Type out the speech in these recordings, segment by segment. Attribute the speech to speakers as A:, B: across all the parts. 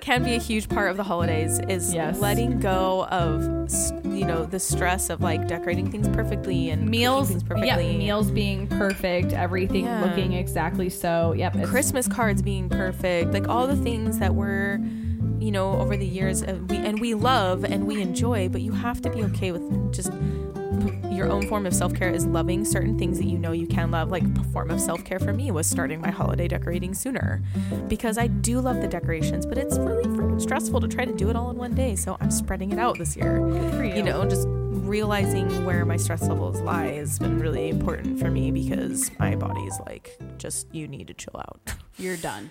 A: can be a huge part of the holidays is
B: Yes.
A: letting go of you know the stress of like decorating things perfectly and
B: meals
A: things perfectly.
B: yeah meals being perfect everything
A: Yeah.
B: looking exactly so yep
A: Christmas cards being perfect, like all the things that we're, you know, over the years, uh, we and we love and we enjoy, but you have to be okay with just your own form of self care is loving certain things that you know you can love. Like a form of self care for me was starting my holiday decorating sooner, because I do love the decorations, but it's really freaking stressful to try to do it all in one day. So I'm spreading it out this year.
B: for
A: You know, just realizing where my stress levels lie has been really important for me because my body's like, just you need to chill out.
B: you're done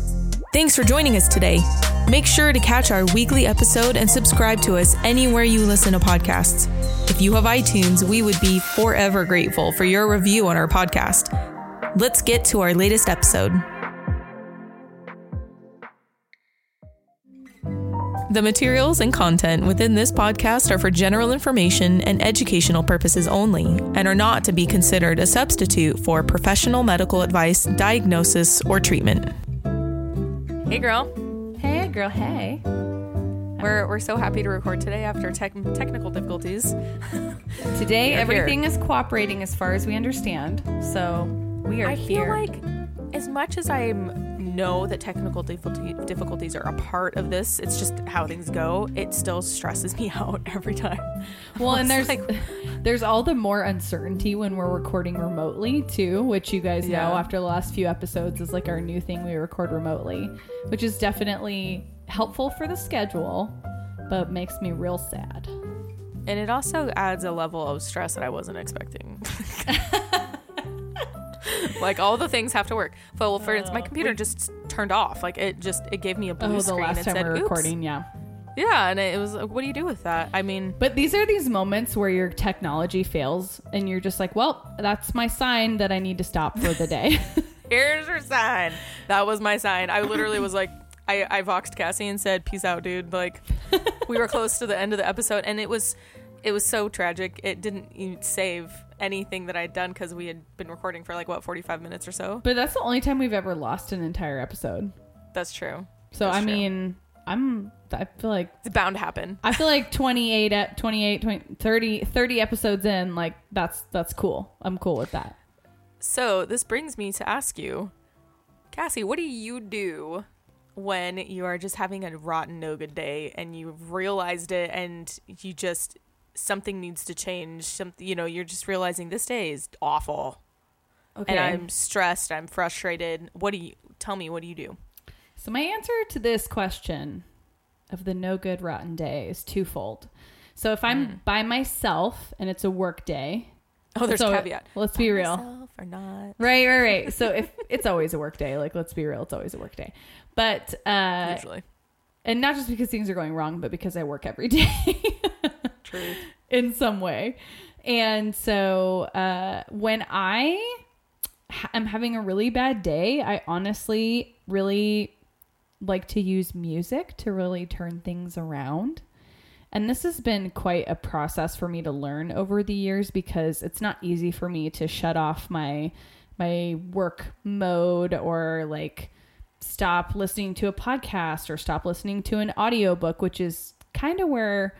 A: Thanks for joining us today. Make sure to catch our weekly episode and subscribe to us anywhere you listen to podcasts. If you have iTunes, we would be forever grateful for your review on our podcast. Let's get to our latest episode. The materials and content within this podcast are for general information and educational purposes only and are not to be considered a substitute for professional medical advice, diagnosis, or treatment. Hey, girl.
B: hey girl hey
A: We're, we're so happy to record today after tech technical difficulties.
B: today everything is cooperating as far as we understand so we are
A: I
B: here
A: feel like as much as I know that technical difficulty, difficulties are a part of this, it's just how things go. It still stresses me out every time.
B: Well, and there's
A: like-
B: there's all the more uncertainty when we're recording remotely too, which you guys
A: Yeah.
B: know after the last few episodes is like our new thing we record remotely, which is definitely helpful for the schedule, but makes me real sad.
A: And it also adds a level of stress that I wasn't expecting. like all the things have to work. Well, for instance, my oh. computer just turned off. Like it just it gave me a oh, blue
B: Oh, the
A: screen
B: last
A: and
B: time
A: said,
B: we were
A: "Oops."
B: recording, yeah.
A: Yeah, and it was like, what do you do with that? I mean,
B: But these are these moments where your technology fails and you're just like, well, that's my sign that I need to stop for the day.
A: here's your sign. That was my sign. I literally was like, I, I voxed Cassie and said, "Peace out, dude." Like, we were close to the end of the episode, and it was, it was so tragic. It didn't save anything that I'd done because we had been recording for like what forty five minutes or so.
B: but that's the only time we've ever lost an entire episode.
A: That's true.
B: So
A: That's
B: I
A: true.
B: mean, I'm I feel like
A: It's bound to happen.
B: I feel like 28 at 28 20, 30 30 episodes in like that's that's cool. I'm cool with that.
A: So this brings me to ask you, Cassie, what do you do when you are just having a rotten no good day and you've realized it and you just something needs to change? Something you know, you're just realizing this day is awful.
B: Okay.
A: And I'm stressed, I'm frustrated. What do you tell me what do you do?
B: so my answer to this question of the no good rotten day is twofold. So if I'm by myself and it's a work day,
A: Oh, there's
B: so
A: caveat.
B: Let's be real.
A: Or not.
B: Right, right, right. So if it's always a work day, like let's be real, it's always a work day. But uh
A: Usually.
B: and not just because things are going wrong, but because I work every day. In some way. And so uh, when I ha- am having a really bad day, I honestly really like to use music to really turn things around. And this has been quite a process for me to learn over the years because it's not easy for me to shut off my my work mode or like stop listening to a podcast or stop listening to an audiobook, which is kind of where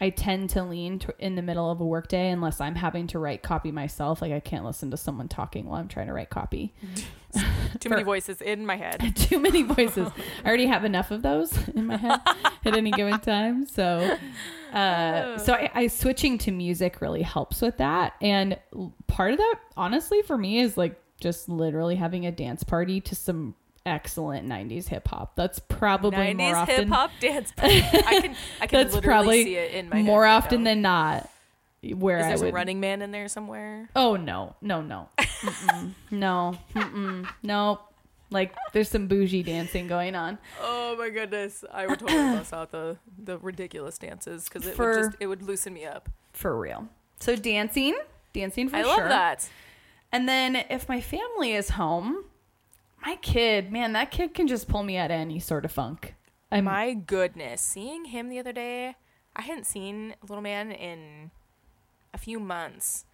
B: I tend to lean to in the middle of a workday unless I'm having to write copy myself. Like I can't listen to someone talking while I'm trying to write copy.
A: Too many voices in my head.
B: Too many voices. I already have enough of those in my head at any given time. So, uh, so I, I switching to music really helps with that. And part of that, honestly, for me is like just literally having a dance party to some excellent 90s hip hop. That's probably more
A: 90s
B: often
A: hip hop dance. I can I can
B: That's
A: literally
B: probably
A: see it in my
B: more often than not where
A: Is
B: I would
A: a running man in there somewhere?
B: Oh no, no, no, Mm-mm. no, Mm-mm. no. Like there's some bougie dancing going on.
A: Oh my goodness, I would totally bust out the the ridiculous dances because it
B: For-
A: would just it would loosen me up.
B: For real. So dancing, dancing for
A: I
B: sure.
A: love that.
B: And then if my family is home, my kid, man, that kid can just pull me out of any sort of funk. I'm
A: My goodness, seeing him the other day, I hadn't seen little man in a few months,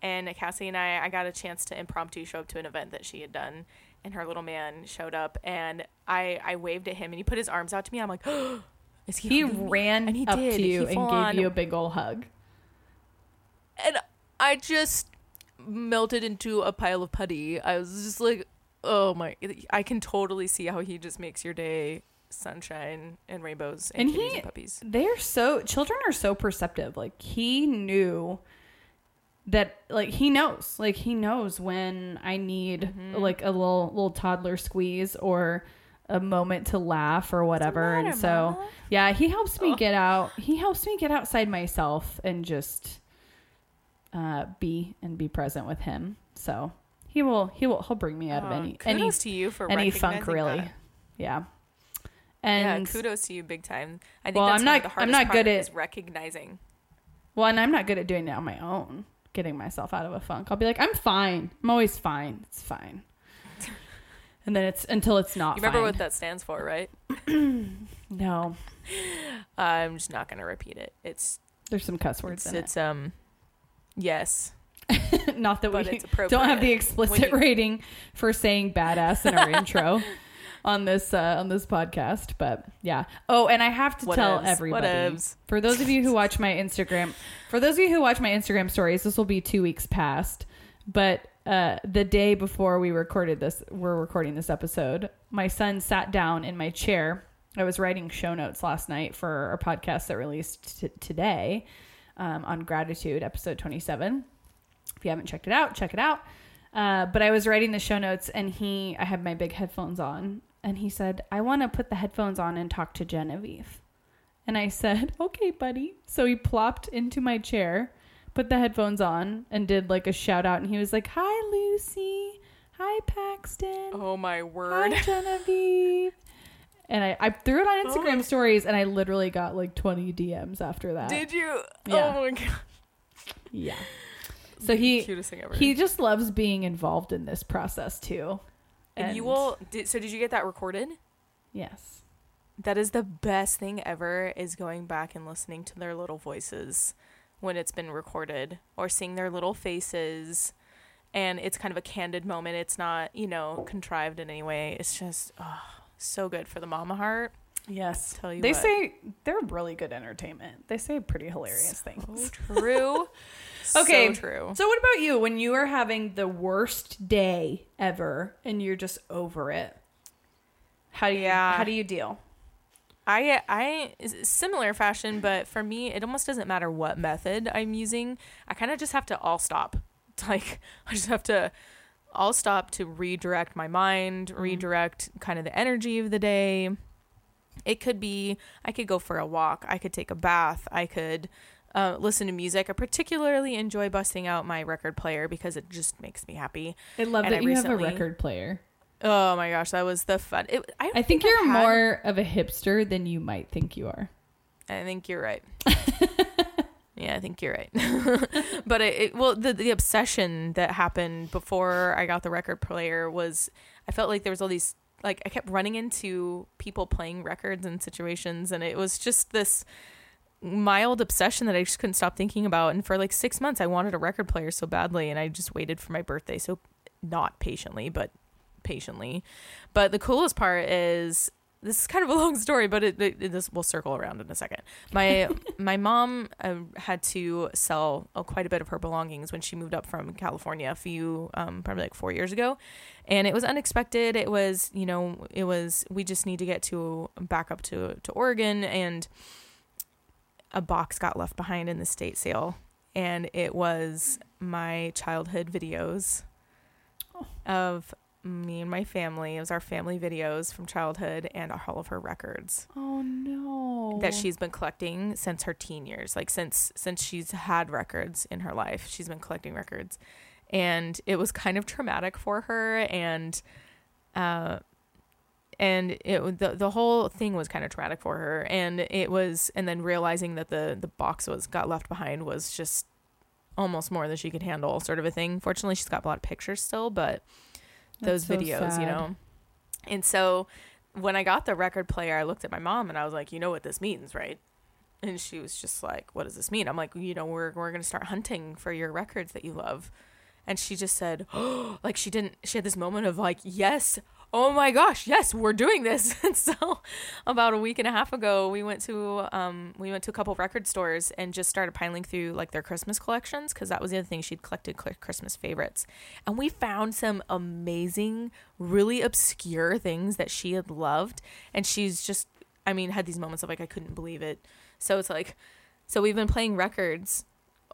A: and Cassie and I, I got a chance to impromptu show up to an event that she had done, and her little man showed up, and I I waved at him, and he put his arms out to me. I'm like, is he?
B: he ran
A: and he
B: up
A: did.
B: to you and gave
A: on-
B: you a big old hug.
A: and I just melted into a pile of putty. I was just like, oh my! I can totally see how he just makes your day sunshine and rainbows and,
B: And
A: kitties
B: he-
A: and puppies.
B: They're so children are so perceptive. Like he knew that like he knows. Like he knows when I need
A: Mm-hmm.
B: like a little little toddler squeeze or a moment to laugh or whatever. and so
A: Mama?
B: yeah, he helps me
A: Oh.
B: get out. He helps me get outside myself and just uh be and be present with him. So he will he will he'll bring me out of
A: Oh,
B: any
A: kudos
B: any
A: to you for
B: any funk really.
A: that.
B: Yeah.
A: yeah,
B: And
A: kudos to you big time. I think
B: Well,
A: that's
B: I'm not-
A: the hardest I'm
B: not good at-
A: is recognizing.
B: Well, and I'm not good at doing it on my own, getting myself out of a funk. I'll be like, I'm fine. I'm always fine. It's fine. And then it's until it's not.
A: You remember
B: fine.
A: what that stands for, right?
B: No,
A: I'm just not going to repeat it. It's
B: there's some cuss words
A: it's,
B: in
A: it's um yes,
B: it. not that
A: but
B: we don't have the explicit
A: you-
B: rating for saying badass in our intro on this uh, on this podcast. But yeah. Oh, and I have to tell
A: Whatevs,
B: everybody. For those of you who watch my Instagram, for those of you who watch my Instagram stories, this will be two weeks past. But uh, the day before we recorded this, we're recording this episode. My son sat down in my chair. I was writing show notes last night for our podcast that released t- today um, on gratitude, episode twenty-seven. If you haven't checked it out, check it out. Uh, but I was writing the show notes, and he, I had my big headphones on, and he said, "I want to put the headphones on and talk to Genevieve." And I said, okay, buddy. So he plopped into my chair, put the headphones on, and did like a shout out. And he was like, hi, Lucy. Hi, Paxton.
A: Oh my word.
B: Hi, Genevieve. and I, I threw it on Instagram
A: Oh.
B: stories, and I literally got like 20 DMs after that.
A: Did you?
B: Yeah.
A: Oh my god.
B: yeah. So he
A: cutest thing ever.
B: he just loves being involved in this process too.
A: and you will. Did, so did you get that recorded?
B: Yes.
A: That is the best thing ever. Is going back and listening to their little voices when it's been recorded, or seeing their little faces. And it's kind of a candid moment. It's not, you know, contrived in any way. It's just oh, so good for the mama heart.
B: Yes.
A: Tell you
B: they
A: what.
B: say they're really good entertainment. They say pretty hilarious
A: So
B: things.
A: true.
B: Okay.
A: So true.
B: So what about you when you are having the worst day ever and you're just over it? How do you
A: Yeah.
B: how do you deal?
A: I I similar fashion, but for me, it almost doesn't matter what method I'm using. I kind of just have to all stop. Like I just have to all stop to redirect my mind, mm-hmm. redirect kind of the energy of the day. It could be I could go for a walk, I could take a bath, I could uh, listen to music. I particularly enjoy busting out my record player because it just makes me happy.
B: I love
A: And
B: that
A: I
B: you have a record player.
A: Oh my gosh, that was the fun. It, I,
B: I think
A: I've
B: you're
A: had-
B: more of a hipster than you might think you are.
A: I think you're right. yeah, I think you're right. but it, it well the the obsession that happened before I got the record player was I felt like there was all these like I kept running into people playing records and situations and it was just this mild obsession that I just couldn't stop thinking about and for like 6 months I wanted a record player so badly and I just waited for my birthday so not patiently but patiently. But the coolest part is this is kind of a long story, but it, it, it this will circle around in a second. My my mom uh, had to sell uh, quite a bit of her belongings when she moved up from California a few um, probably like four years ago, and it was unexpected. It was you know it was we just need to get to back up to to Oregon, and a box got left behind in the state sale, and it was my childhood videos of me and my family. It was our family videos from childhood and all of her records
B: Oh no.
A: that she's been collecting since her teen years. Like since since she's had records in her life, she's been collecting records. And it was kind of traumatic for her and Uh, and it the the whole thing was kind of traumatic for her, and it was, and then realizing that the the box was got left behind was just almost more than she could handle, sort of a thing. Fortunately, she's got a lot of pictures still, but those
B: so
A: videos, you know. And so when I got the record player, I looked at my mom and I was like, "You know what this means, right?" And she was just like, "What does this mean?" I'm like, "You know, we're we're gonna start hunting for your records that you love." And she just said, "Oh!" Like she didn't. She had this moment of like, "Yes, oh my gosh, yes, we're doing this." And so, about a week and a half ago, we went to um we went to a couple record stores and just started piling through like their Christmas collections because that was the other thing she'd collected Christmas favorites, and we found some amazing, really obscure things that she had loved, and she's just, I mean, had these moments of like I couldn't believe it. So it's like, so we've been playing records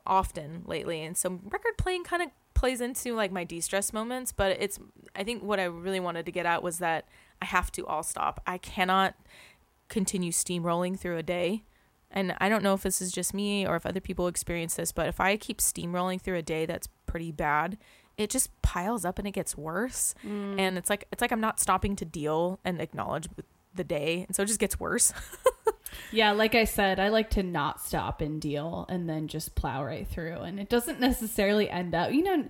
A: often lately, and so record playing kind of plays into like my de-stress moments but it's i think what i really wanted to get at was that i have to all stop. I cannot continue steamrolling through a day. And i don't know if this is just me or if other people experience this but if i keep steamrolling through a day that's pretty bad it just piles up and it gets worse. Mm. And it's like it's like i'm not stopping to deal and acknowledge the day. And so it just gets worse.
B: Yeah, like I said, I like to not stop and deal and then just plow right through. And it doesn't necessarily end up, you know,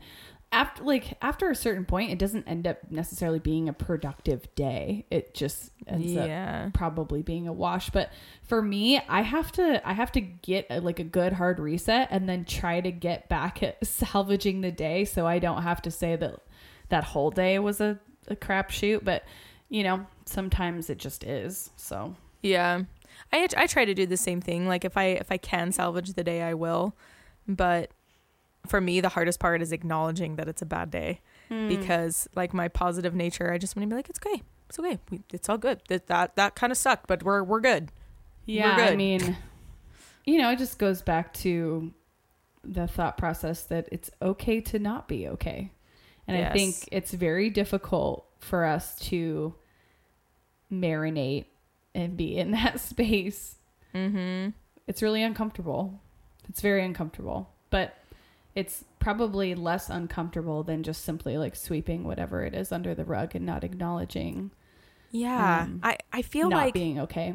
B: after like after a certain point, it doesn't end up necessarily being a productive day. It just ends
A: Yeah.
B: up probably being a wash. But for me, I have to I have to get a, like a good hard reset and then try to get back at salvaging the day so I don't have to say that that whole day was a, a crapshoot. But you know, sometimes it just is. So
A: Yeah. I I try to do the same thing. Like if I if I can salvage the day, I will. But for me, the hardest part is acknowledging that it's a bad day
B: Hmm.
A: because like my positive nature, I just want to be like, it's okay, it's okay, we, it's all good. That that that kind of sucked, but we're we're good.
B: Yeah,
A: We're
B: I mean, you know, it just goes back to the thought process that it's okay to not be okay. And I think it's very difficult for us to marinate and be in that space.
A: Mm-hmm.
B: It's really uncomfortable. It's very uncomfortable. But it's probably less uncomfortable than just simply like sweeping whatever it is under the rug and not acknowledging
A: Yeah,
B: Um,
A: I I feel
B: not
A: like
B: being okay.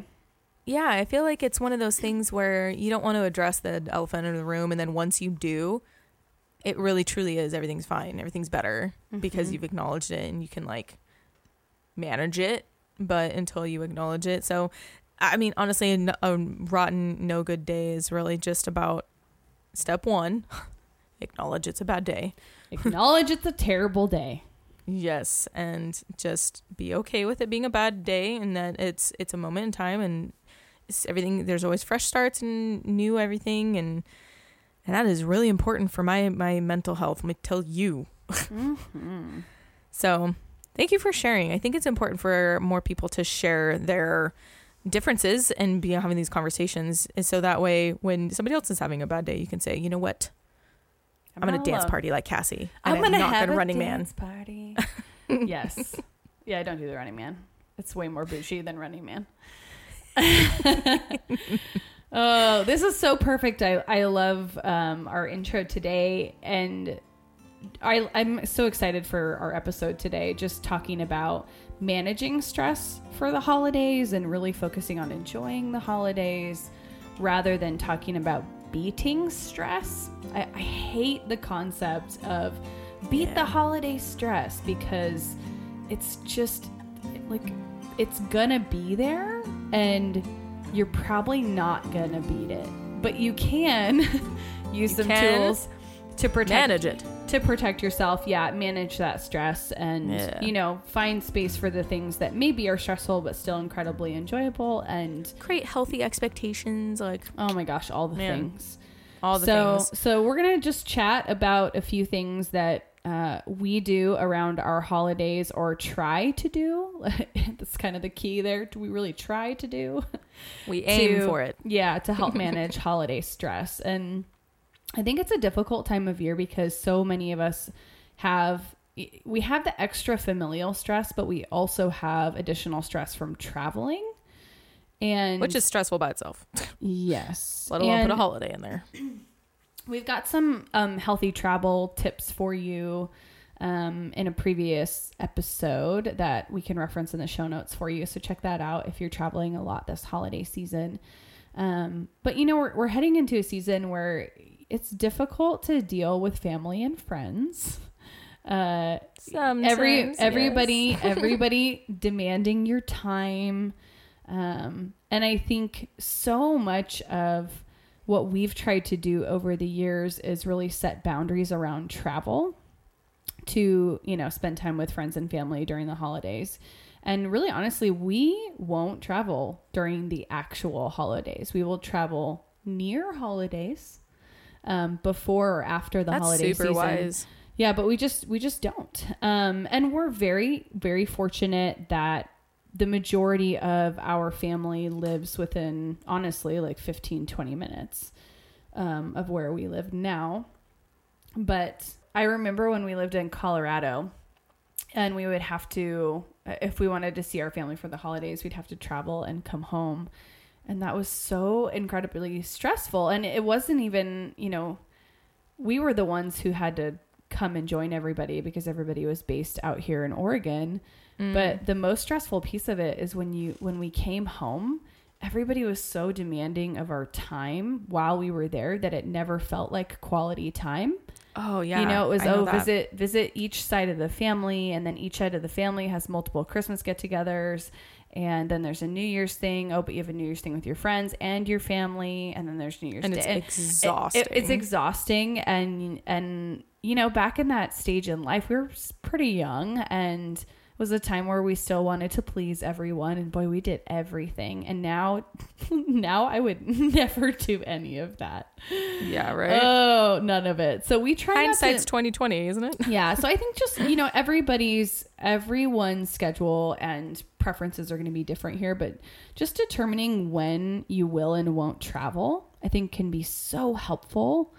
A: yeah, I feel like it's one of those things where you don't want to address the elephant in the room, and then once you do, it really truly is everything's fine, everything's better because
B: Mhm.
A: you've acknowledged it and you can like manage it. But until you acknowledge it, so I mean, honestly, a rotten, no good day is really just about step one: acknowledge it's a bad day.
B: Acknowledge it's a terrible day.
A: Yes, and just be okay with it being a bad day, and that it's it's a moment in time, and it's everything. There's always fresh starts and new everything, and and that is really important for my my mental health. Let me tell you.
B: Mm-hmm.
A: So, thank you for sharing. I think it's important for more people to share their differences and be having these conversations, and so that way, when somebody else is having a bad day, you can say, you know what, I'm, gonna dance party like Cassie. I'm, not gonna Running Man.
B: party. yes. Yeah, I don't do the Running Man. It's way more bougie than Running Man. oh, this is so perfect. I, I love um, our intro today. And I, I'm so excited for our episode today, just talking about managing stress for the holidays and really focusing on enjoying the holidays rather than talking about beating stress. I, I hate the concept of beat the holiday stress because it's just like it's gonna be there and you're probably not gonna beat it. But you can use
A: You
B: some
A: can
B: tools to protect
A: Manage it.
B: To protect yourself yeah manage that stress and
A: Yeah.
B: you know find space for the things that maybe are stressful but still incredibly enjoyable and
A: Create healthy expectations, like
B: oh my gosh all the
A: Man,
B: things
A: all the
B: so
A: things.
B: so we're gonna just chat about a few things that uh, we do around our holidays or try to do that's kind of the key there do we really try to do
A: We aim
B: to-
A: for it.
B: Yeah, to help manage holiday stress. And I think it's a difficult time of year because so many of us have we have the extra familial stress, but we also have additional stress from traveling. And
A: which is stressful by itself.
B: yes.
A: Let alone put a holiday in there.
B: We've got some um, healthy travel tips for you um, in a previous episode that we can reference in the show notes for you. So check that out if you're traveling a lot this holiday season. Um, but you know, we're, we're heading into a season where it's difficult to deal with family and friends. Uh, every everybody
A: yes.
B: everybody demanding your time um and i think so much of what we've tried to do over the years is really set boundaries around travel to you know spend time with friends and family during the holidays and really honestly we won't travel during the actual holidays we will travel near holidays um, before or after the
A: That's
B: holiday
A: super
B: season
A: wise.
B: yeah, but we just we just don't. Um, and we're very very fortunate that the majority of our family lives within honestly like 15 20 minutes um, of where we live now. But I remember when we lived in Colorado and we would have to if we wanted to see our family for the holidays, we'd have to travel and come home. And that was so incredibly stressful and it wasn't even, you know, we were the ones who had to come and join everybody because everybody was based out here in Oregon.
A: Mm.
B: But the most stressful piece of it is when you when we came home, everybody was so demanding of our time while we were there that it never felt like quality time.
A: Oh yeah.
B: you know, it was oh
A: that.
B: visit visit each side of the family and then each side of the family has multiple Christmas get-togethers and then there's a New Year's thing. Oh, but you have a New Year's thing with your friends and your family and then there's New Year's
A: and
B: Day.
A: it's exhausting.
B: it- it's exhausting and and you know back in that stage in life we were pretty young and it was a time where we still wanted to please everyone and boy we did everything and now now i would never do any of that
A: yeah, right.
B: oh none of it so we try
A: Hindsight's
B: to
A: twenty twenty, isn't it?
B: yeah so i think just you know everybody's everyone's schedule and preferences are going to be different here but just determining when you will and won't travel i think can be so helpful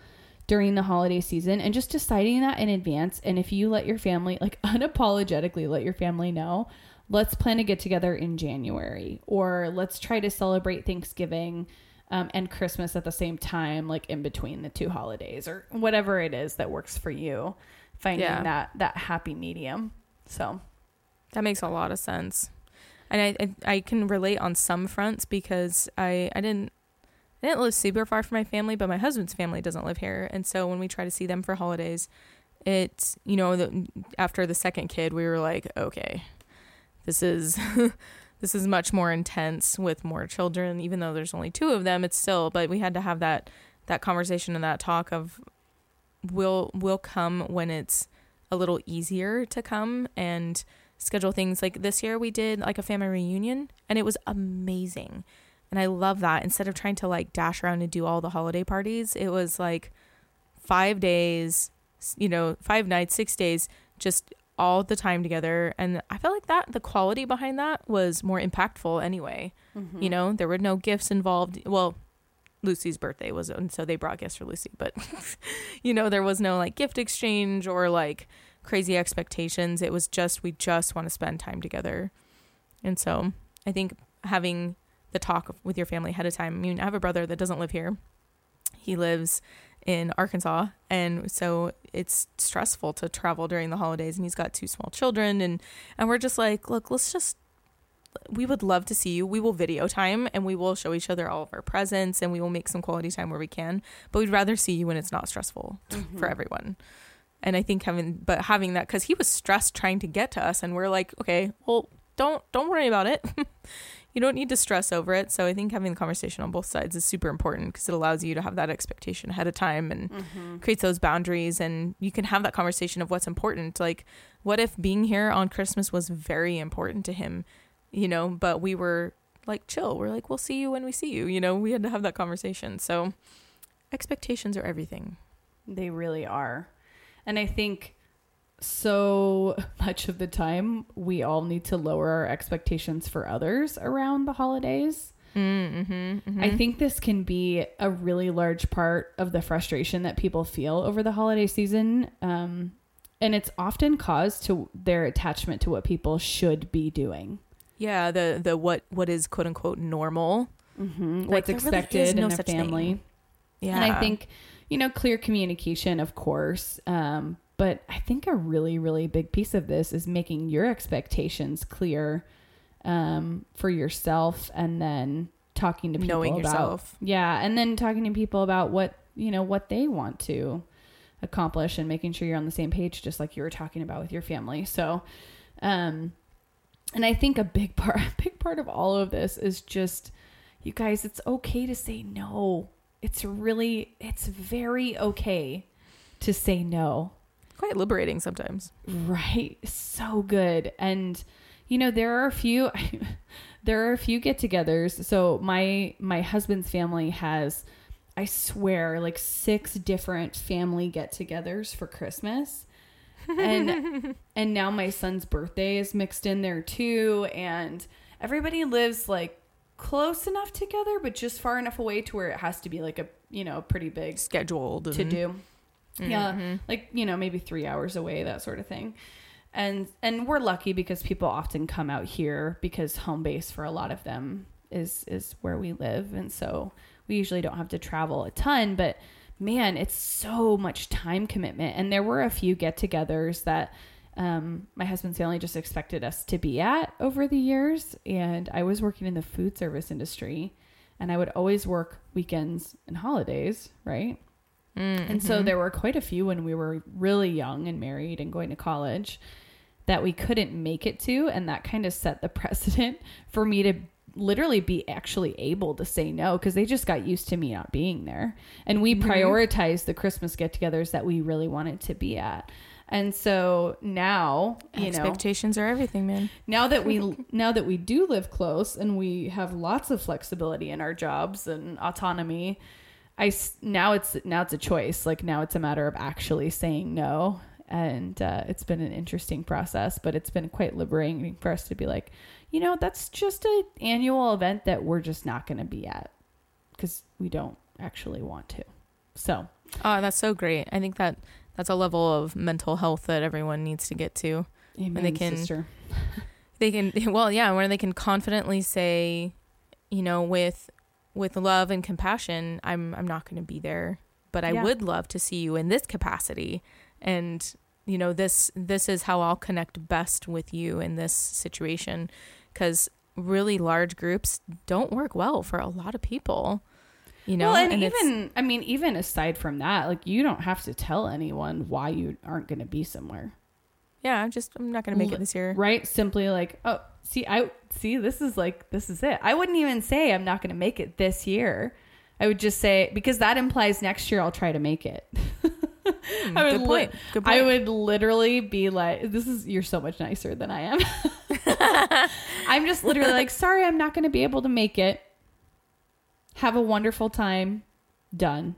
B: during the holiday season and just deciding that in advance. And if you let your family like unapologetically let your family know let's plan to get together in january or let's try to celebrate thanksgiving um, and christmas at the same time like in between the two holidays or whatever it is that works for you finding
A: Yeah.
B: that that happy medium. So
A: That makes a lot of sense, and I, I I can relate on some fronts because I I didn't I didn't live super far from my family, but my husband's family doesn't live here, and so when we try to see them for holidays, it you know the, after the second kid we were like okay, this is. This is much more intense with more children, even though there's only two of them. It's still, but we had to have that that conversation and that talk of will will come when it's a little easier to come and schedule things like this year we did like a family reunion and it was amazing and i love that. Instead of trying to like dash around and do all the holiday parties it was like five days you know five nights six days just all the time together. And i felt like that the quality behind that was more impactful anyway. Mm-hmm. You know there were no gifts involved. Well lucy's birthday was and so they brought gifts for lucy but you know there was no like gift exchange or like crazy expectations. It was just we just want to spend time together. And so i think having the talk with your family ahead of time i mean i have a brother that doesn't live here he lives in arkansas and so it's stressful to travel during the holidays and he's got two small children and and we're just like look let's just we would love to see you. We will video time and we will show each other all of our presents and we will make some quality time where we can. But we'd rather see you when it's not stressful for mm-hmm. everyone. And I think having but having that cuz he was stressed trying to get to us and we're like, okay, well, don't don't worry about it. you don't need to stress over it. So I think having the conversation on both sides is super important because it allows you to have that expectation ahead of time and mm-hmm. creates those boundaries and you can have that conversation of what's important. Like what if being here on Christmas was very important to him? you know, but we were like chill. We're like, we'll see you when we see you. You know, we had to have that conversation. So expectations are everything.
B: They really are. And I think so much of the time we all need to lower our expectations for others around the holidays.
A: Mm-hmm,
B: I think this can be a really large part of the frustration that people feel over the holiday season. Um, and it's often caused to their attachment to what people should be doing.
A: Yeah, the the what what is quote unquote normal.
B: Mm-hmm.
A: Like,
B: What's
A: there really
B: expected
A: no
B: in a family.
A: thing. Yeah,
B: And I think, you know, clear communication, of course, um, but I think a really, really big piece of this is making your expectations clear um, for yourself and then talking to people
A: Knowing
B: about
A: yourself.
B: yeah and then talking to people about what you know what they want to accomplish and making sure you're on the same page just like you were talking about with your family. So um and i think a big part a big part of all of this is just you guys it's okay to say no. It's really it's very okay to say no
A: Quite liberating sometimes.
B: Right. So good. And you know, there are a few there are a few get-togethers. So my my husband's family has I swear like six different family get-togethers for Christmas. And and now my son's birthday is mixed in there too and everybody lives like close enough together but just far enough away to where it has to be like a, you know, pretty big
A: Scheduled.
B: to
A: and-
B: do. Yeah, like you know, maybe three hours away, that sort of thing. And and we're lucky because people often come out here because home base for a lot of them is is where we live, and so we usually don't have to travel a ton. But man, it's so much time commitment. And there were a few get-togethers that um, my husband's family just expected us to be at over the years, and I was working in the food service industry, and I would always work weekends and holidays, right? Mm, and so mm-hmm. there were quite a few when we were really young and married and going to college that we couldn't make it to. And that kind of set the precedent for me to literally be actually able to say no because they just got used to me not being there. And we mm-hmm. prioritized the Christmas get togethers that we really wanted to be at. And so now, you know,
A: Expectations are everything, man.
B: now that we now that we do live close and we have lots of flexibility in our jobs and autonomy i now it's now it's a choice like now it's a matter of actually saying no and uh, it's been an interesting process but it's been quite liberating for us to be like you know that's just an annual event that we're just not going to be at because we don't actually want to so
A: Oh, that's so great. I think that that's a level of mental health that everyone needs to get to.
B: amen,
A: they can-
B: sister.
A: They can well, yeah, where they can confidently say, you know, with with love and compassion, I'm I'm not going to be there, but I
B: Yeah.
A: would love to see you in this capacity and you know, this this is how I'll connect best with you in this situation cuz really large groups don't work well for a lot of people. You know,
B: well, and,
A: it's-
B: even I mean, even aside from that, like you don't have to tell anyone why you aren't going to be somewhere.
A: Yeah, I'm just I'm not going to make it this year.
B: right simply like oh see i see this is like this is it i wouldn't even say i'm not going to make it this year i would just say because that implies next year i'll try to make it hmm, I would
A: Good
B: li-
A: point.
B: I would literally be like, "This is you're so much nicer than I am." I'm just literally like, "Sorry, I'm not going to be able to make it." Have a wonderful time. Done.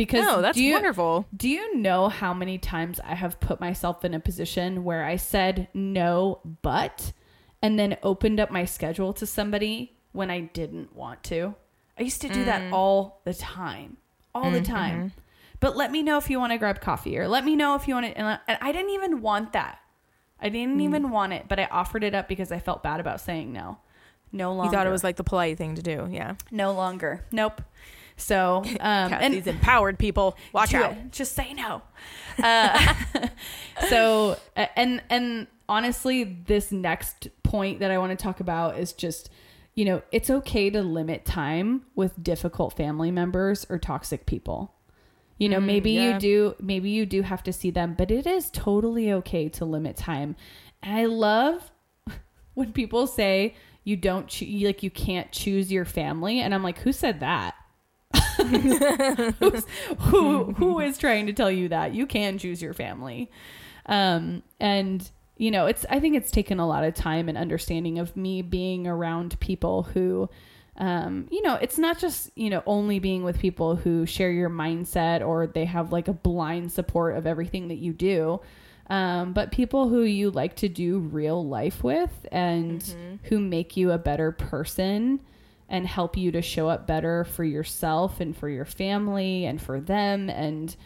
B: Because
A: No, that's
B: do you,
A: wonderful.
B: do you know how many times I have put myself in a position where I said no, but, and then opened up my schedule to somebody when I didn't want to? I used to do that mm. all the time, all the mm-hmm. time. But let me know if you want to grab coffee or let me know if you want to. And I- and I didn't even want that. I didn't mm. even want it, but I offered it up because I felt bad about saying no. No longer.
A: You thought it was like the polite thing to do. Yeah.
B: no longer. Nope. So, um,
A: and these empowered people. Watch out.
B: it. Just say no. Uh, so, and and honestly, this next point that I want to talk about is just, you know, it's okay to limit time with difficult family members or toxic people. You know, maybe
A: yeah.
B: you do, maybe you do have to see them, but it is totally okay to limit time. And I love when people say you don't you- like you can't choose your family, and I'm like, who said that? Who who is trying to tell you that? You can choose your family. Um and you know it's i think it's taken a lot of time and understanding of me being around people who um you know it's not just you know only being with people who share your mindset or they have like a blind support of everything that you do um, but people who you like to do real life with and who make you a better person and help you to show up better for yourself and for your family and for them and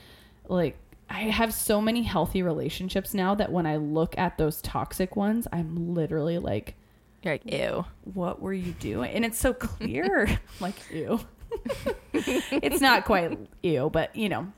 B: like I have so many healthy relationships now that when I look at those toxic ones, I'm literally like,
A: You're like, ew.
B: what were you doing? And it's so clear. Like, ew. it's not quite ew, but you know.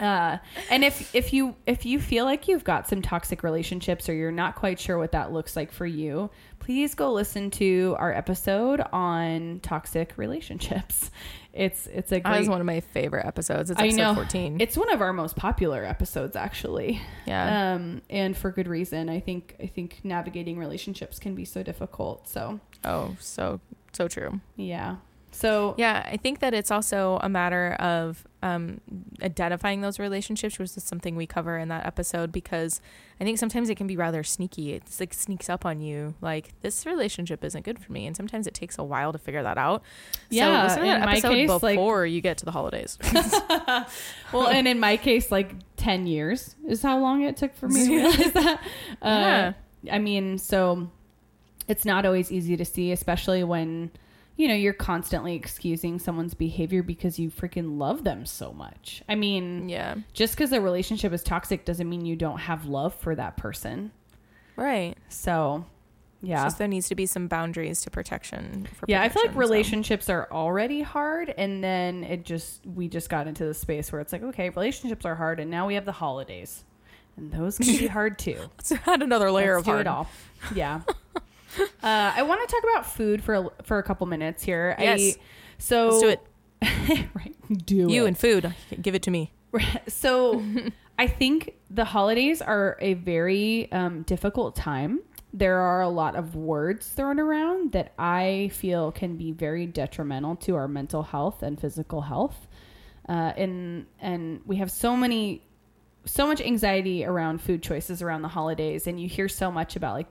B: Uh, and if if you if you feel like you've got some toxic relationships or you're not quite sure what that looks like for you, please go listen to our episode on toxic relationships. It's it's a
A: That
B: great.
A: was one of my favorite episodes. It's
B: I know
A: 14.
B: it's one of our most popular episodes actually.
A: yeah.
B: Um, and for good reason. I think I think navigating relationships can be so difficult. So
A: oh, so so true.
B: yeah. So
A: Yeah, I think that it's also a matter of um, identifying those relationships, which is something we cover in that episode, because I think sometimes it can be rather sneaky. It's like sneaks up on you, like this relationship isn't good for me, and sometimes it takes a while to figure that out.
B: Yeah,
A: so listen to
B: in
A: that episode
B: case, like-
A: before you get to the holidays.
B: well, and in my case, like ten years is how long it took for me to realize that. Uh, I mean, so it's not always easy to see, especially when you know you're constantly excusing someone's behavior because you freaking love them so much. I mean,
A: yeah,
B: just because a relationship is toxic doesn't mean you don't have love for that person.
A: right.
B: So, yeah.
A: Just there needs to be some boundaries to protection. For
B: yeah, I feel like
A: so.
B: relationships are already hard, and then it just we just got into the space where it's like, okay, relationships are hard, and now we have the holidays, and those can be hard too.
A: Let's add another layer
B: Let's
A: of hard.
B: all. Yeah. uh, I want to talk about food for a, for a couple minutes here.
A: Yes.
B: I, so
A: Let's do it.
B: right, do
A: You
B: it.
A: and food. Give it to me.
B: so I think the holidays are a very um, difficult time. There are a lot of words thrown around that I feel can be very detrimental to our mental health and physical health. Uh, and and we have so many, so much anxiety around food choices around the holidays, and you hear so much about like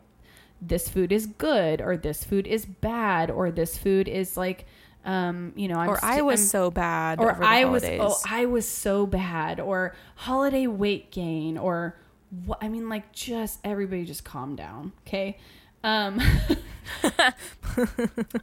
B: this food is good or this food is bad or this food is like, um, you know, I'm
A: or I was
B: I'm-
A: so bad.
B: or I was oh I was so bad or holiday weight gain or what I mean like just everybody just calm down okay um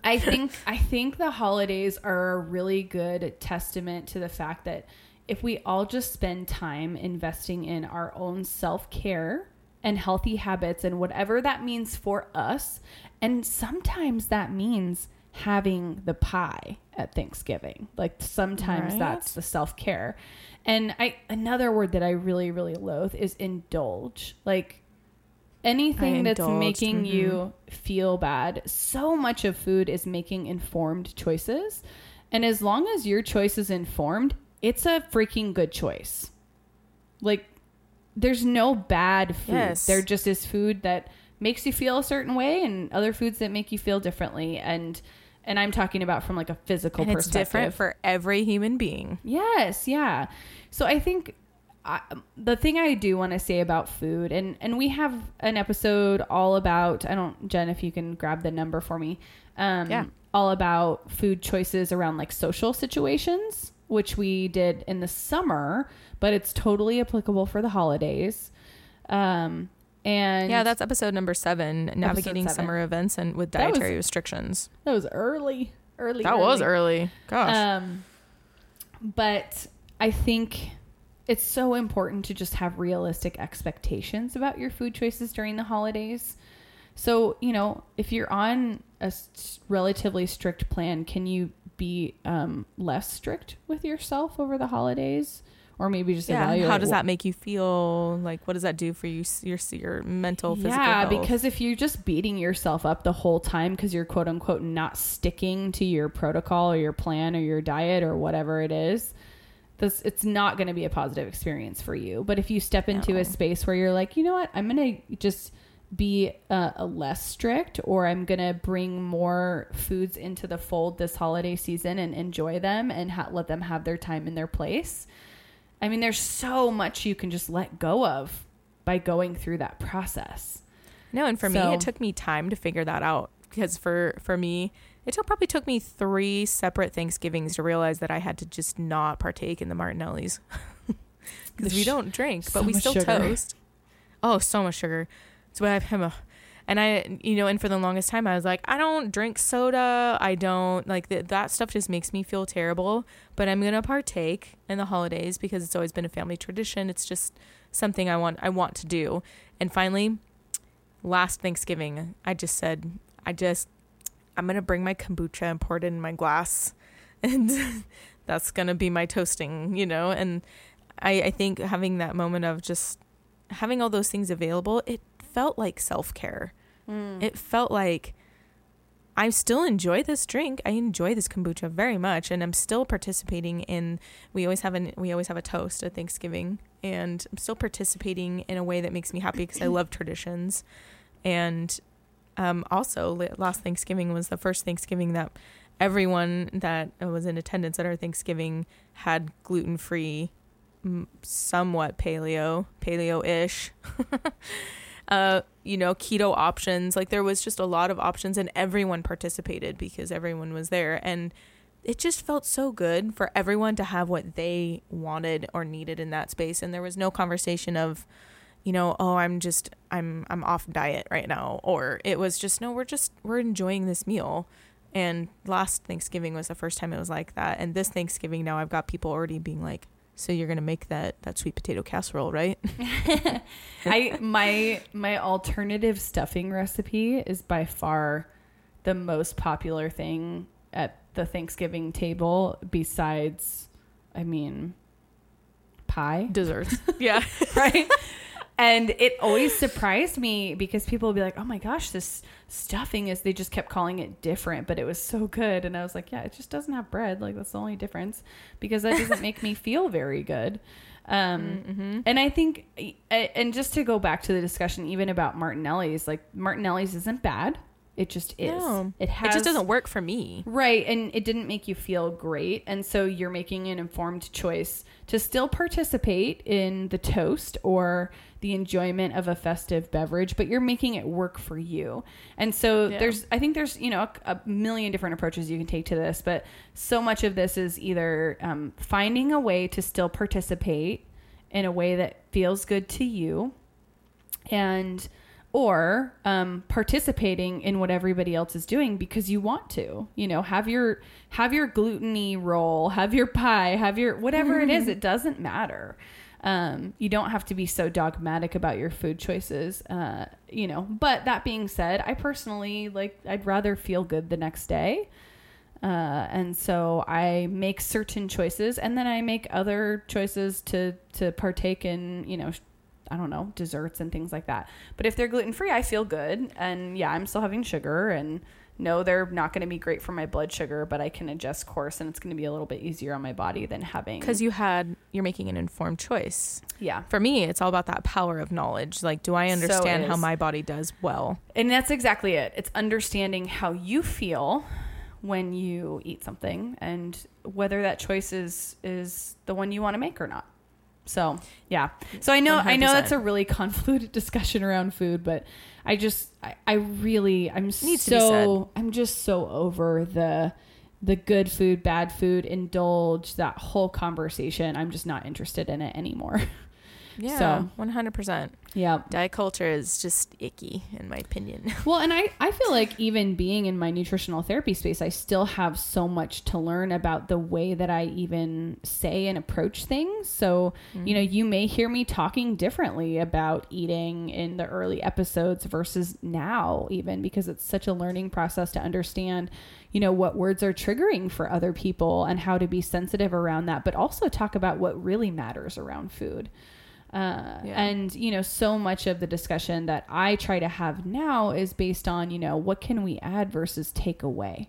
B: I think I think the holidays are a really good testament to the fact that if we all just spend time investing in our own self-care and healthy habits and whatever that means for us and sometimes that means having the pie at Thanksgiving like sometimes
A: Right.
B: that's the self-care and I another word that I really really loathe is indulge like anything that's
A: indulged,
B: making
A: mhm.
B: you feel bad. So much of food is making informed choices. And as long as your choice is informed, it's a freaking good choice. Like, there's no bad food.
A: Yes.
B: There just is food that makes you feel a certain way and other foods that make you feel differently. And and I'm talking about from like a physical
A: and it's
B: perspective.
A: different for every human being.
B: Yes, yeah. So I think I, the thing I do want to say about food, and and we have an episode all about. I don't, Gen, if you can grab the number for me. Um,
A: Yeah.
B: All about food choices around like social situations, which we did in the summer, but it's totally applicable for the holidays. Um, and
A: Yeah, that's episode number seven, navigating
B: seven.
A: summer events and with
B: That was-
A: dietary restrictions.
B: that was early, early.
A: That was early. Gosh.
B: Um, but I think it's so important to just have realistic expectations about your food choices during the holidays. So, you know, if you're on a s- relatively strict plan, can you be um, less strict with yourself over the holidays? Or maybe just
A: yeah.
B: evaluate
A: How does that make you feel? Like, what does that do for you? Your your mental, physical
B: yeah,
A: health?
B: because if you're just beating yourself up the whole time because you're quote unquote not sticking to your protocol or your plan or your diet or whatever it is, this it's not going to be a positive experience for you. But if you step into
A: No.
B: a space where you're like, you know what, I'm going to just be uh, a less strict or I'm going to bring more foods into the fold this holiday season and enjoy them and ha- let them have their time in their place. I mean, there's so much you can just let go of by going through that process.
A: No, and for
B: So-
A: me, it took me time to figure that out because for for me, it took, probably took me three separate Thanksgivings to realize that I had to just not partake in the Martinellis because we don't drink,
B: so
A: but we still
B: sugar.
A: toast. Oh, so much sugar. So I have a, and I, you know, and for the longest time, I was like, I don't drink soda. I don't like that. That stuff just makes me feel terrible. But I'm gonna partake in the holidays because it's always been a family tradition. It's just something I want. I want to do. And finally, last Thanksgiving, I just said, I just, I'm gonna bring my kombucha and pour it in my glass, and that's gonna be my toasting, you know. And I, I think having that moment of just having all those things available, it felt like self care.
B: Mm.
A: It felt like I still enjoy this drink. I enjoy this kombucha very much, and I'm still participating in. We always have an we always have a toast at Thanksgiving, and I'm still participating in a way that makes me happy because I love traditions. And um, also, last Thanksgiving was the first Thanksgiving that everyone that was in attendance at our Thanksgiving had gluten free, somewhat paleo, paleo ish. uh, you know, keto options. Like there was just a lot of options and everyone participated because everyone was there. And it just felt so good for everyone to have what they wanted or needed in that space. And there was no conversation of, you know, oh, I'm just, I'm, I'm off diet right now. Or it was just, no, we're just, we're enjoying this meal. And last Thanksgiving was the first time it was like that. And this Thanksgiving now I've got people already being like, so you're gonna make that that sweet potato casserole, right?
B: I my my alternative stuffing recipe is by far the most popular thing at the Thanksgiving table besides I mean pie.
A: Desserts. yeah.
B: right? And it always surprised me because people would be like, "Oh my gosh, this stuffing is." They just kept calling it different, but it was so good, and I was like, "Yeah, it just doesn't have bread. Like that's the only difference because that doesn't make me feel very good." Um,
A: Mm-hmm.
B: and I think, and just to go back to the discussion, even about Martinelli's, like Martinelli's isn't bad. It just is.
A: No.
B: It has
A: it just doesn't work for me.
B: Right. And it didn't make you feel great. And so you're making an informed choice to still participate in the toast or the enjoyment of a festive beverage, but you're making it work for you. And so
A: Yeah.
B: there's, I think there's, you know, a, a million different approaches you can take to this, but so much of this is either um, finding a way to still participate in a way that feels good to you and or um, participating in what everybody else is doing because you want to you know have your have your gluteny roll have your pie have your whatever it is it doesn't matter um, you don't have to be so dogmatic about your food choices uh, you know but that being said i personally like i'd rather feel good the next day uh, and so I make certain choices, and then I make other choices to to partake in, you know, I don't know, desserts and things like that. But if they're gluten free, I feel good, and yeah, I'm still having sugar, and no, they're not going to be great for my blood sugar, but I can adjust course, and it's going to be a little bit easier on my body than having
A: Because you had you're making an informed choice.
B: yeah.
A: For me, it's all about that power of knowledge. Like, do I understand how my body does well?
B: And that's exactly it. It's understanding how you feel when you eat something and whether that choice is is the one you want to make or not. So, yeah. So I know I know that's a really convoluted discussion around food, but I just I, I really I'm
A: Needs
B: so I'm just so over the the good food, bad food, indulge that whole conversation. I'm just not interested in it anymore.
A: Yeah,
B: So-
A: one hundred percent.
B: yeah.
A: Diet culture is just icky, in my opinion.
B: Well, and I, I feel like even being in my nutritional therapy space, I still have so much to learn about the way that I even say and approach things. So, you know, mm-hmm. you may hear me talking differently about eating in the early episodes versus now, even because it's such a learning process to understand, you know, what words are triggering for other people and how to be sensitive around that, but also talk about what really matters around food. Uh,
A: Yeah.
B: And, you know, so much of the discussion that I try to have now is based on, you know, what can we add versus take away?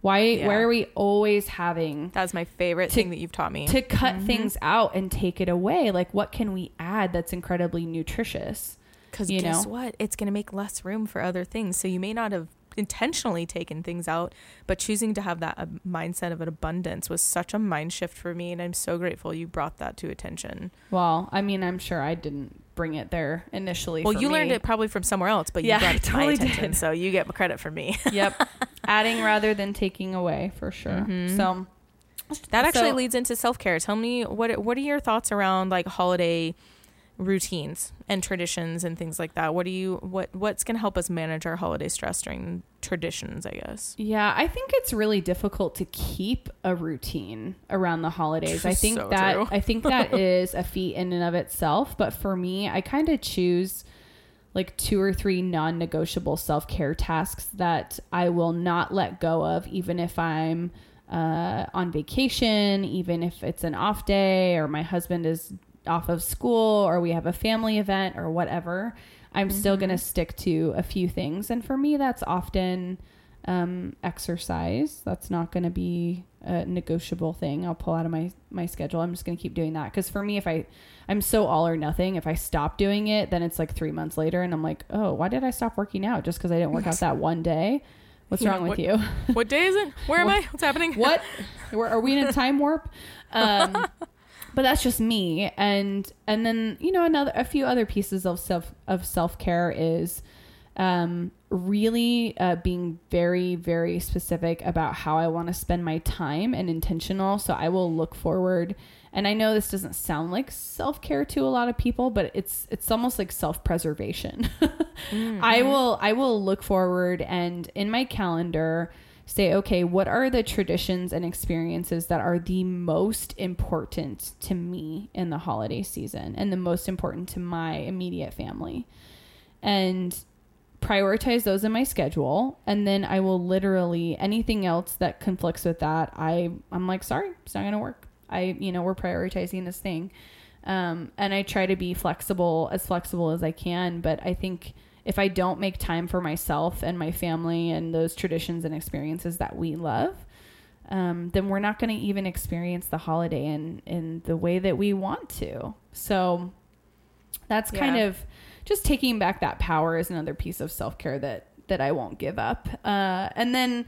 B: Why,
A: Yeah.
B: why are we always having
A: That's my favorite
B: To-
A: thing that you've taught me.
B: to cut things out and take it away? Like, what can we add that's incredibly nutritious?
A: Because
B: you
A: guess
B: know?
A: what? It's going to make less room for other things. So you may not have intentionally taken things out, but choosing to have that mindset of an abundance was such a mind shift for me. And I'm so grateful you brought that to attention.
B: Well, I mean, I'm sure I didn't bring it there initially.
A: Well,
B: for
A: you learned it probably from somewhere else, but
B: Yeah,
A: you brought it to
B: totally
A: my attention.
B: did.
A: So you get credit from me.
B: yep. Adding rather than taking away for sure.
A: Mhm.
B: So,
A: That actually
B: So-
A: leads into self care. Tell me what what are your thoughts around like holiday routines and traditions and things like that? What do you what what's going to help us manage our holiday stress during traditions? I guess.
B: Yeah, I think it's really difficult to keep a routine around the holidays. I think
A: So
B: that. I think that is a feat in and of itself, but for me, I kind of choose like two or three non-negotiable self-care tasks that I will not let go of even if I'm uh, on vacation, even if it's an off day or my husband is off of school or we have a family event or whatever, I'm still going to stick to a few things. And for me, that's often um, exercise. That's not going to be a negotiable thing. I'll pull out of my my schedule. I'm just going to keep doing that because for me, if I I'm so all or nothing. If I stop doing it, then it's like three months later, and I'm like, oh, why did I stop working out? Just because I didn't work out that one day. What's
A: Yeah,
B: wrong with
A: what-
B: you?
A: What day is it? Where am
B: What-
A: I? What's happening?
B: what? Are are we in a time warp? Um, but that's just me. And and then you know another a few other pieces of self of self care is um, really uh, being very very specific about how I want to spend my time and intentional. So I will look forward. And I know this doesn't sound like self care to a lot of people, but it's it's almost like self preservation. I will I will look forward and in my calendar say okay what are the traditions and experiences that are the most important to me in the holiday season and the most important to my immediate family? And prioritize those in my schedule. And then I will literally anything else that conflicts with that I I'm like sorry it's not going to work. I you know we're prioritizing this thing. Um, and I try to be flexible as flexible as I can but I think if I don't make time for myself and my family and those traditions and experiences that we love um, then we're not going to even experience the holiday in in the way that we want to so that's kind of just taking back that power is another piece of self-care that that I won't give up. Uh, and then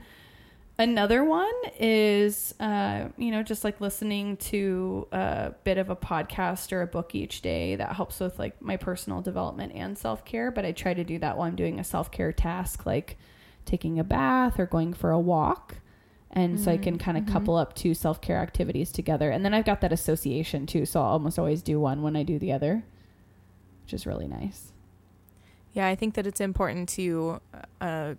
B: another one is uh, you know just like listening to a bit of a podcast or a book each day that helps with like my personal development and self-care but i try to do that while i'm doing a self-care task like taking a bath or going for a walk. And so i can kind of couple up two self-care activities together. And then i've got that association too so i'll almost always do one when i do the other which is really nice.
A: Yeah, I think that it's important to uh,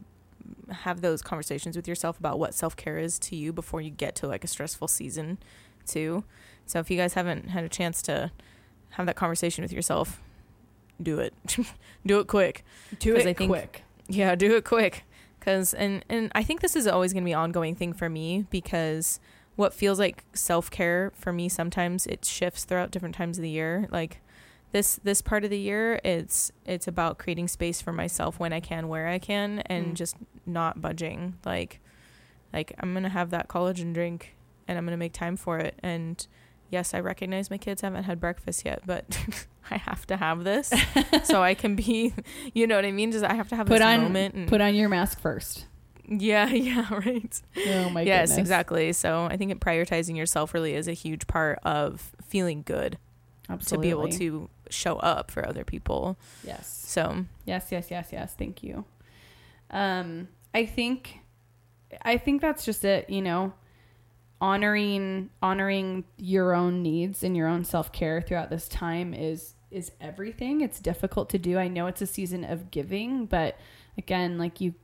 A: have those conversations with yourself about what self care is to you before you get to like a stressful season, too. So if you guys haven't had a chance to have that conversation with yourself, do it. do it quick.
B: do it
A: I think-
B: quick
A: Yeah, do it quick. Cause and and I think this is always going to be an ongoing thing for me because what feels like self care for me sometimes it shifts throughout different times of the year. Like this this part of the year, it's it's about creating space for myself when I can, where I can, and
B: Mm.
A: just not budging. Like like I'm gonna have that collagen drink, and I'm gonna make time for it. And yes, I recognize my kids haven't had breakfast yet, but I have to have this so I can be, you know what I mean? Just I have to have
B: put
A: this
B: on
A: moment. And,
B: put on your mask first
A: yeah, yeah, right.
B: oh my
A: yes,
B: goodness
A: exactly. So I think prioritizing yourself really is a huge part of feeling good
B: Absolutely.
A: to be able to show up for other people.
B: yes
A: So
B: Yes, yes, yes, yes. Thank you. Um, I think, I think that's just it. You know, honoring honoring your own needs and your own self care throughout this time is is everything. It's difficult to do. I know it's a season of giving, but again, like you.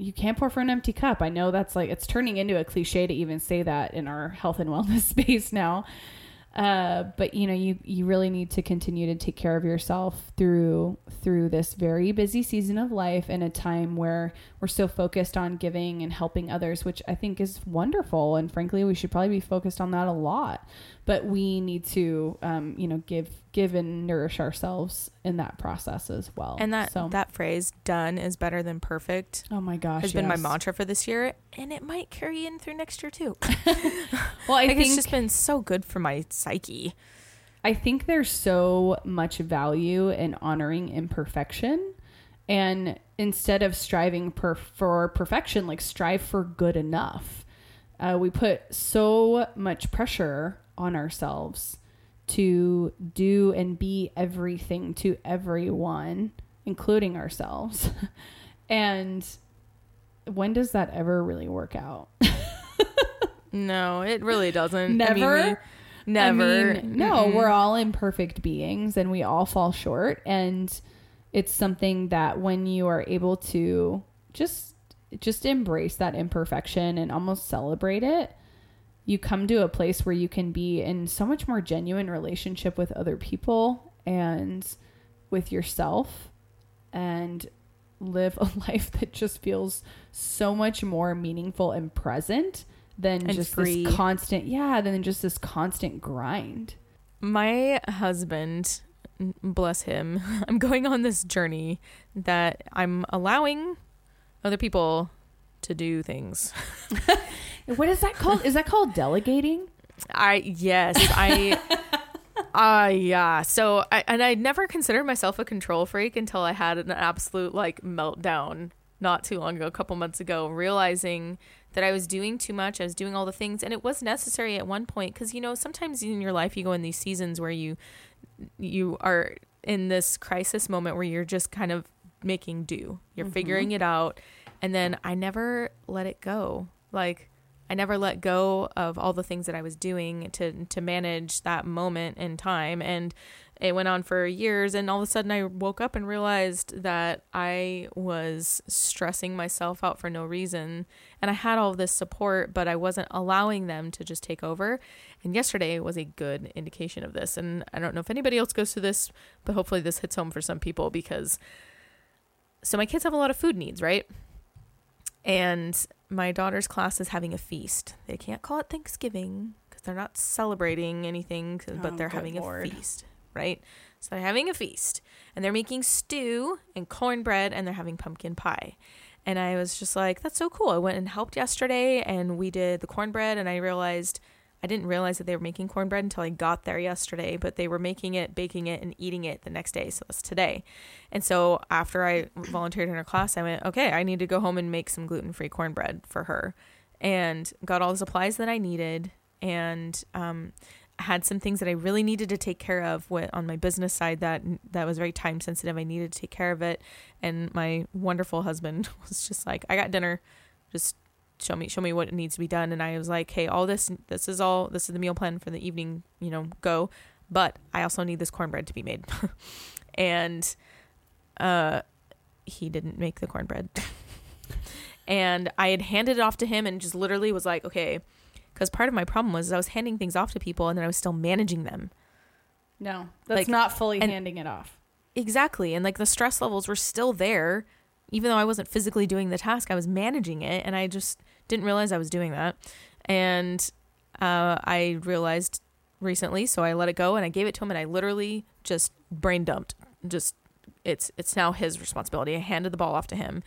B: You can't pour from an empty cup. I know that's like it's turning into a cliche to even say that in our health and wellness space now. Uh, but you know, you you really need to continue to take care of yourself through through this very busy season of life in a time where we're so focused on giving and helping others, which I think is wonderful. And frankly, we should probably be focused on that a lot. But we need to, um, you know, give give and nourish ourselves in that process as well.
A: and that
B: so,
A: that phrase "done is better than perfect"
B: oh my gosh,
A: has been my mantra for this year, and it might carry in through next year too.
B: Well, I
A: like
B: think
A: it's just been so good for my psyche.
B: I think there's so much value in honoring imperfection. And instead of striving per- for perfection, like strive for good enough. Uh, we put so much pressure on ourselves to do and be everything to everyone, including ourselves. and when does that ever really work out?
A: No, it really doesn't. I mean,
B: Never?
A: we- never.
B: I mean, no,
A: Mm-mm.
B: we're all imperfect beings and we all fall short. And it's something that when you are able to just just embrace that imperfection and almost celebrate it, you come to a place where you can be in so much more genuine relationship with other people and with yourself and live a life that just feels so much more meaningful and present than
A: And
B: just
A: free.
B: this constant yeah than just this constant grind
A: My husband, bless him, I'm going on this journey that I'm allowing other people to do things.
B: what is that called is that called delegating
A: I yes, I uh yeah. So I and I never considered myself a control freak until I had an absolute like meltdown not too long ago, a couple months ago, realizing that I was doing too much. I was doing all the things and it was necessary at one point cuz you know, sometimes in your life you go in these seasons where you you are in this crisis moment where you're just kind of making do. You're figuring it out and then I never let it go. Like I never let go of all the things that I was doing to to manage that moment in time. And it went on for years and all of a sudden I woke up and realized that I was stressing myself out for no reason. And I had all this support but I wasn't allowing them to just take over. And yesterday was a good indication of this. And I don't know if anybody else goes through this but hopefully this hits home for some people because so my kids have a lot of food needs right? And my daughter's class is having a feast. They can't call it Thanksgiving because they're not celebrating anything, but
B: Oh,
A: they're having
B: Lord.
A: a feast, right? So they're having a feast and they're making stew and cornbread and they're having pumpkin pie. And I was just like, that's so cool. I went and helped yesterday and we did the cornbread and I realized I didn't realize that they were making cornbread until I got there yesterday, but they were making it, baking it, and eating it the next day. So that's today. And so after I volunteered in her class, I went, okay, I need to go home and make some gluten free cornbread for her. And got all the supplies that I needed and um, had some things that I really needed to take care of on my business side that that was very time sensitive. I needed to take care of it. And my wonderful husband was just like, I got dinner. Just show me show me what needs to be done. And i was like hey all this this is all this is the meal plan for the evening you know go. But i also need this cornbread to be made. And uh he didn't make the cornbread. And i had handed it off to him and just literally was like okay because part of my problem was i was handing things off to people and then i was still managing them.
B: No that's
A: Like,
B: not fully
A: and-
B: handing it off.
A: Exactly. And like the stress levels were still there, even though I wasn't physically doing the task, I was managing it. And I just didn't realize I was doing that. And uh, I realized recently, so I let it go and I gave it to him and I literally just brain dumped. Just, it's, it's now his responsibility. I handed the ball off to him.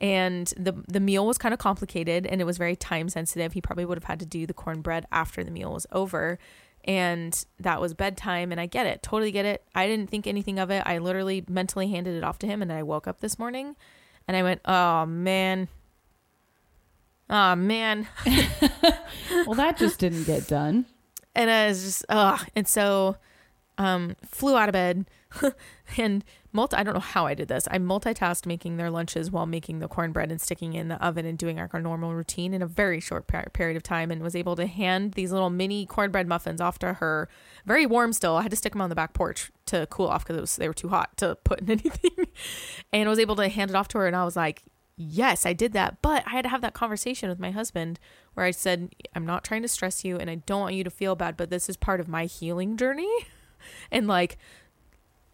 A: And the the meal was kind of complicated and it was very time sensitive. He probably would have had to do the cornbread after the meal was over and that was bedtime and I get it. Totally get it. I didn't think anything of it. I literally mentally handed it off to him and then I woke up this morning and I went, "Oh man. Oh man."
B: well that just didn't get done
A: and I was just ugh. And so um flew out of bed and multi I don't know how I did this. I multitasked making their lunches while making the cornbread and sticking it in the oven and doing our normal routine in a very short per- period of time and was able to hand these little mini cornbread muffins off to her. Very warm still. I had to stick them on the back porch to cool off because they were too hot to put in anything. and I was able to hand it off to her and I was like, yes, I did that. But I had to have that conversation with my husband where I said, I'm not trying to stress you and I don't want you to feel bad, but this is part of my healing journey. and like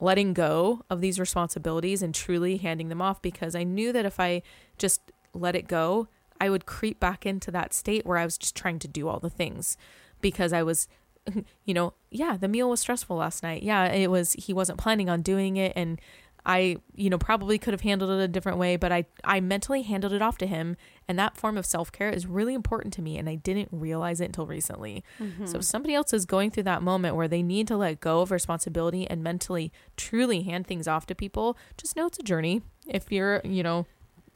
A: letting go of these responsibilities and truly handing them off because I knew that if I just let it go, I would creep back into that state where I was just trying to do all the things because I was you know, yeah, the meal was stressful last night. Yeah, it was he wasn't planning on doing it and I, you know, probably could have handled it a different way, but I I mentally handled it off to him and that form of self-care is really important to me and I didn't realize it until recently. So mm-hmm. if somebody else is going through that moment where they need to let go of responsibility and mentally truly hand things off to people, just know it's a journey. If you're, you know,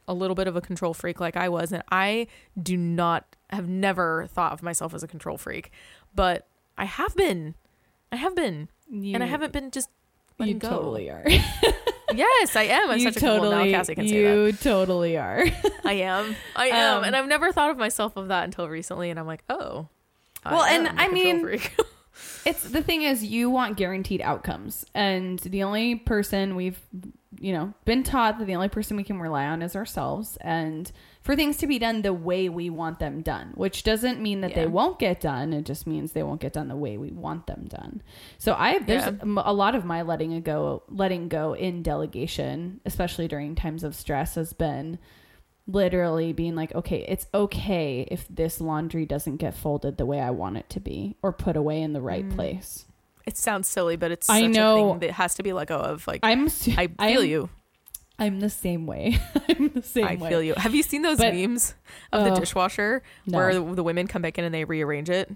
A: a little bit of a control freak like I was, and I do not have never thought of myself as a control freak, but I have been. I have been.
B: you,
A: and I haven't been just
B: you
A: go.
B: totally are
A: Yes, I am. I'm
B: you
A: such a cool now Cassie can say that.
B: you totally are
A: I am. I am.
B: Um,
A: and I've never thought of myself of that until recently and I'm like, oh.
B: Well, and I mean, it's the thing is you want guaranteed outcomes and the only person we've you know been taught that the only person we can rely on is ourselves and for things to be done the way we want them done which doesn't mean that
A: Yeah.
B: they won't get done it just means they won't get done the way we want them done so i there's
A: Yeah.
B: a lot of my letting go letting go in delegation especially during times of stress has been literally being like, okay, it's okay if this laundry doesn't get folded the way I want it to be or put away in the right
A: Mm.
B: place.
A: It sounds silly, but it's
B: I know.
A: a thing that has to be let go of. Like
B: I'm
A: I feel
B: I'm-
A: you.
B: I'm the same way. I'm the same way.
A: I
B: way.
A: feel you. Have you seen those
B: But-
A: memes of the
B: Oh,
A: dishwasher
B: no.
A: where the, women come back in and they rearrange it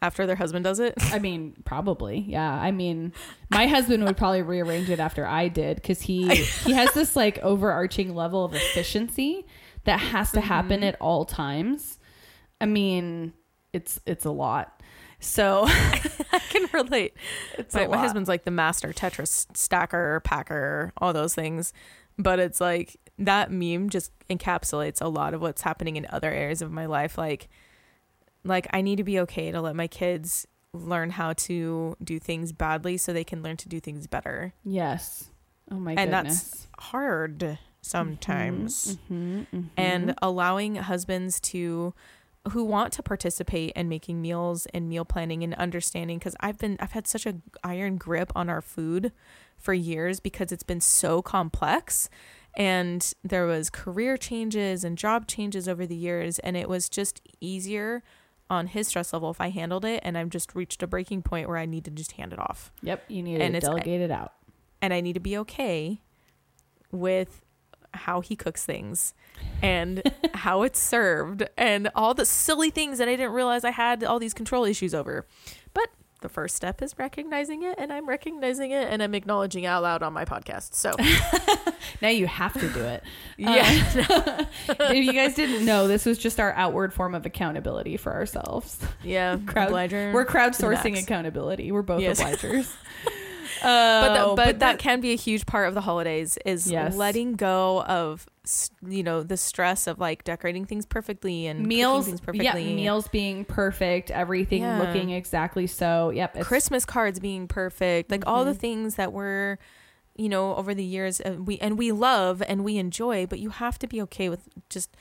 A: after their husband does it?
B: I mean, probably. Yeah. I mean, my husband would probably rearrange it after I did because he he has this like overarching level of efficiency that has to happen
A: Mm-hmm.
B: at all times. I mean, it's it's a lot. So
A: I can relate.
B: it's
A: My, my husband's like the master Tetris stacker, packer, all those things. But it's like that meme just encapsulates a lot of what's happening in other areas of my life. Like, like I need to be okay to let my kids learn how to do things badly so they can learn to do things better.
B: Yes. Oh my goodness.
A: And that's. Hard sometimes.
B: Mhm, mhm,
A: and
B: mhm.
A: allowing husbands to who want to participate in making meals and meal planning and understanding because i've been i've had such a iron grip on our food for years because it's been so complex and there was career changes and job changes over the years and it was just easier on his stress level if i handled it and i've just reached a breaking point where i need to just hand it off
B: Yep. You need
A: and
B: to delegate it out.
A: and I need to be okay with how he cooks things and how it's served and all the silly things that I didn't realize I had all these control issues over. But the first step is recognizing it and I'm recognizing it and I'm acknowledging it out loud on my podcast. So,
B: Now you have to do it.
A: yeah.
B: if uh, you guys didn't know, this was just our outward form of accountability for ourselves.
A: yeah.
B: Crowd-
A: obliger
B: We're crowdsourcing accountability. We're both
A: Yes.
B: obligers.
A: Oh, but,
B: Oh,
A: the, but, that can be a huge part of the holidays is
B: Yes.
A: letting go of you know the stress of like decorating things perfectly and
B: meals,
A: things
B: yeah, meals being perfect, everything
A: Yeah.
B: looking exactly so. Yep, it's-
A: Christmas cards being perfect, like all the
B: Mhm.
A: things that were, you know, over the years uh, we and we love and we enjoy, but you have to be okay with just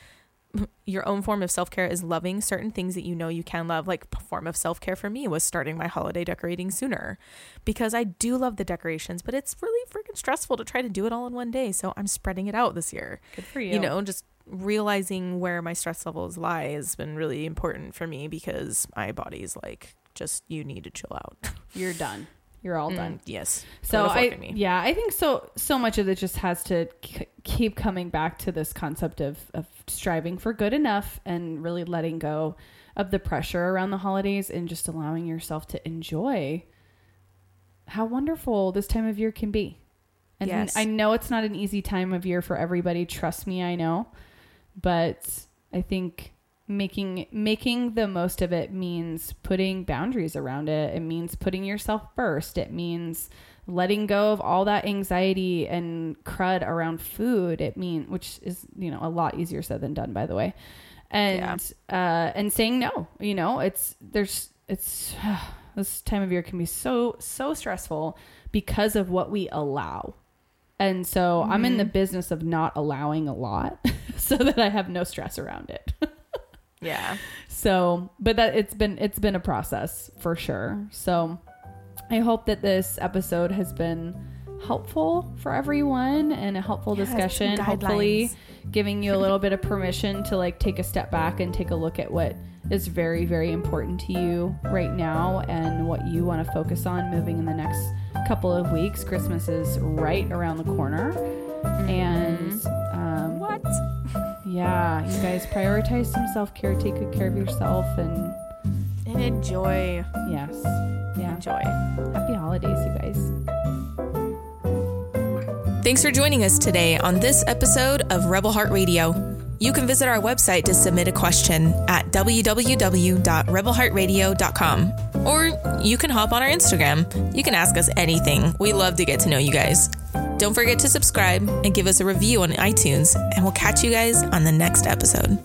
A: your own form of self-care is loving certain things that you know you can love like form of self-care for me was starting my holiday decorating sooner because I do love the decorations but it's really freaking stressful to try to do it all in one day so I'm spreading it out this year
B: good for you.
A: you know just realizing where my stress levels lie has been really important for me because my body's like just you need to chill out
B: you're done. You're all
A: Mm,
B: done.
A: yes.
B: So
A: Put a fork
B: I, yeah, I think so. So much of it just has to k- keep coming back to this concept of of striving for good enough and really letting go of the pressure around the holidays and just allowing yourself to enjoy how wonderful this time of year can be. And
A: Yes.
B: I know it's not an easy time of year for everybody. Trust me, I know. But I think making making the most of it means putting boundaries around it. It means putting yourself first. It means letting go of all that anxiety and crud around food. It mean which is, you know, a lot easier said than done by the way. And uh and saying no, you know, it's there's it's this time of year can be so so stressful because of what we allow. And so I'm in the business of not allowing a lot so that I have no stress around it.
A: Yeah.
B: So, but that it's been it's been a process for sure. So, I hope that this episode has been helpful for everyone and a helpful
A: some
B: discussion. Hopefully, giving you a little bit of permission to like take a step back and take a look at what is very very important to you right now and what you want to focus on moving in the next couple of weeks. Christmas is right around the corner, and um,
A: What?
B: Yeah, you guys prioritize some self care, take good care of yourself, and
A: And enjoy.
B: yes, yeah.
A: Enjoy.
B: Happy holidays, you guys.
A: Thanks for joining us today on this episode of Rebel Heart Radio. You can visit our website to submit a question at www.rebelheartradio.com. Or you can hop on our Instagram. You can ask us anything. We love to get to know you guys. Don't forget to subscribe and give us a review on iTunes, and we'll catch you guys on the next episode.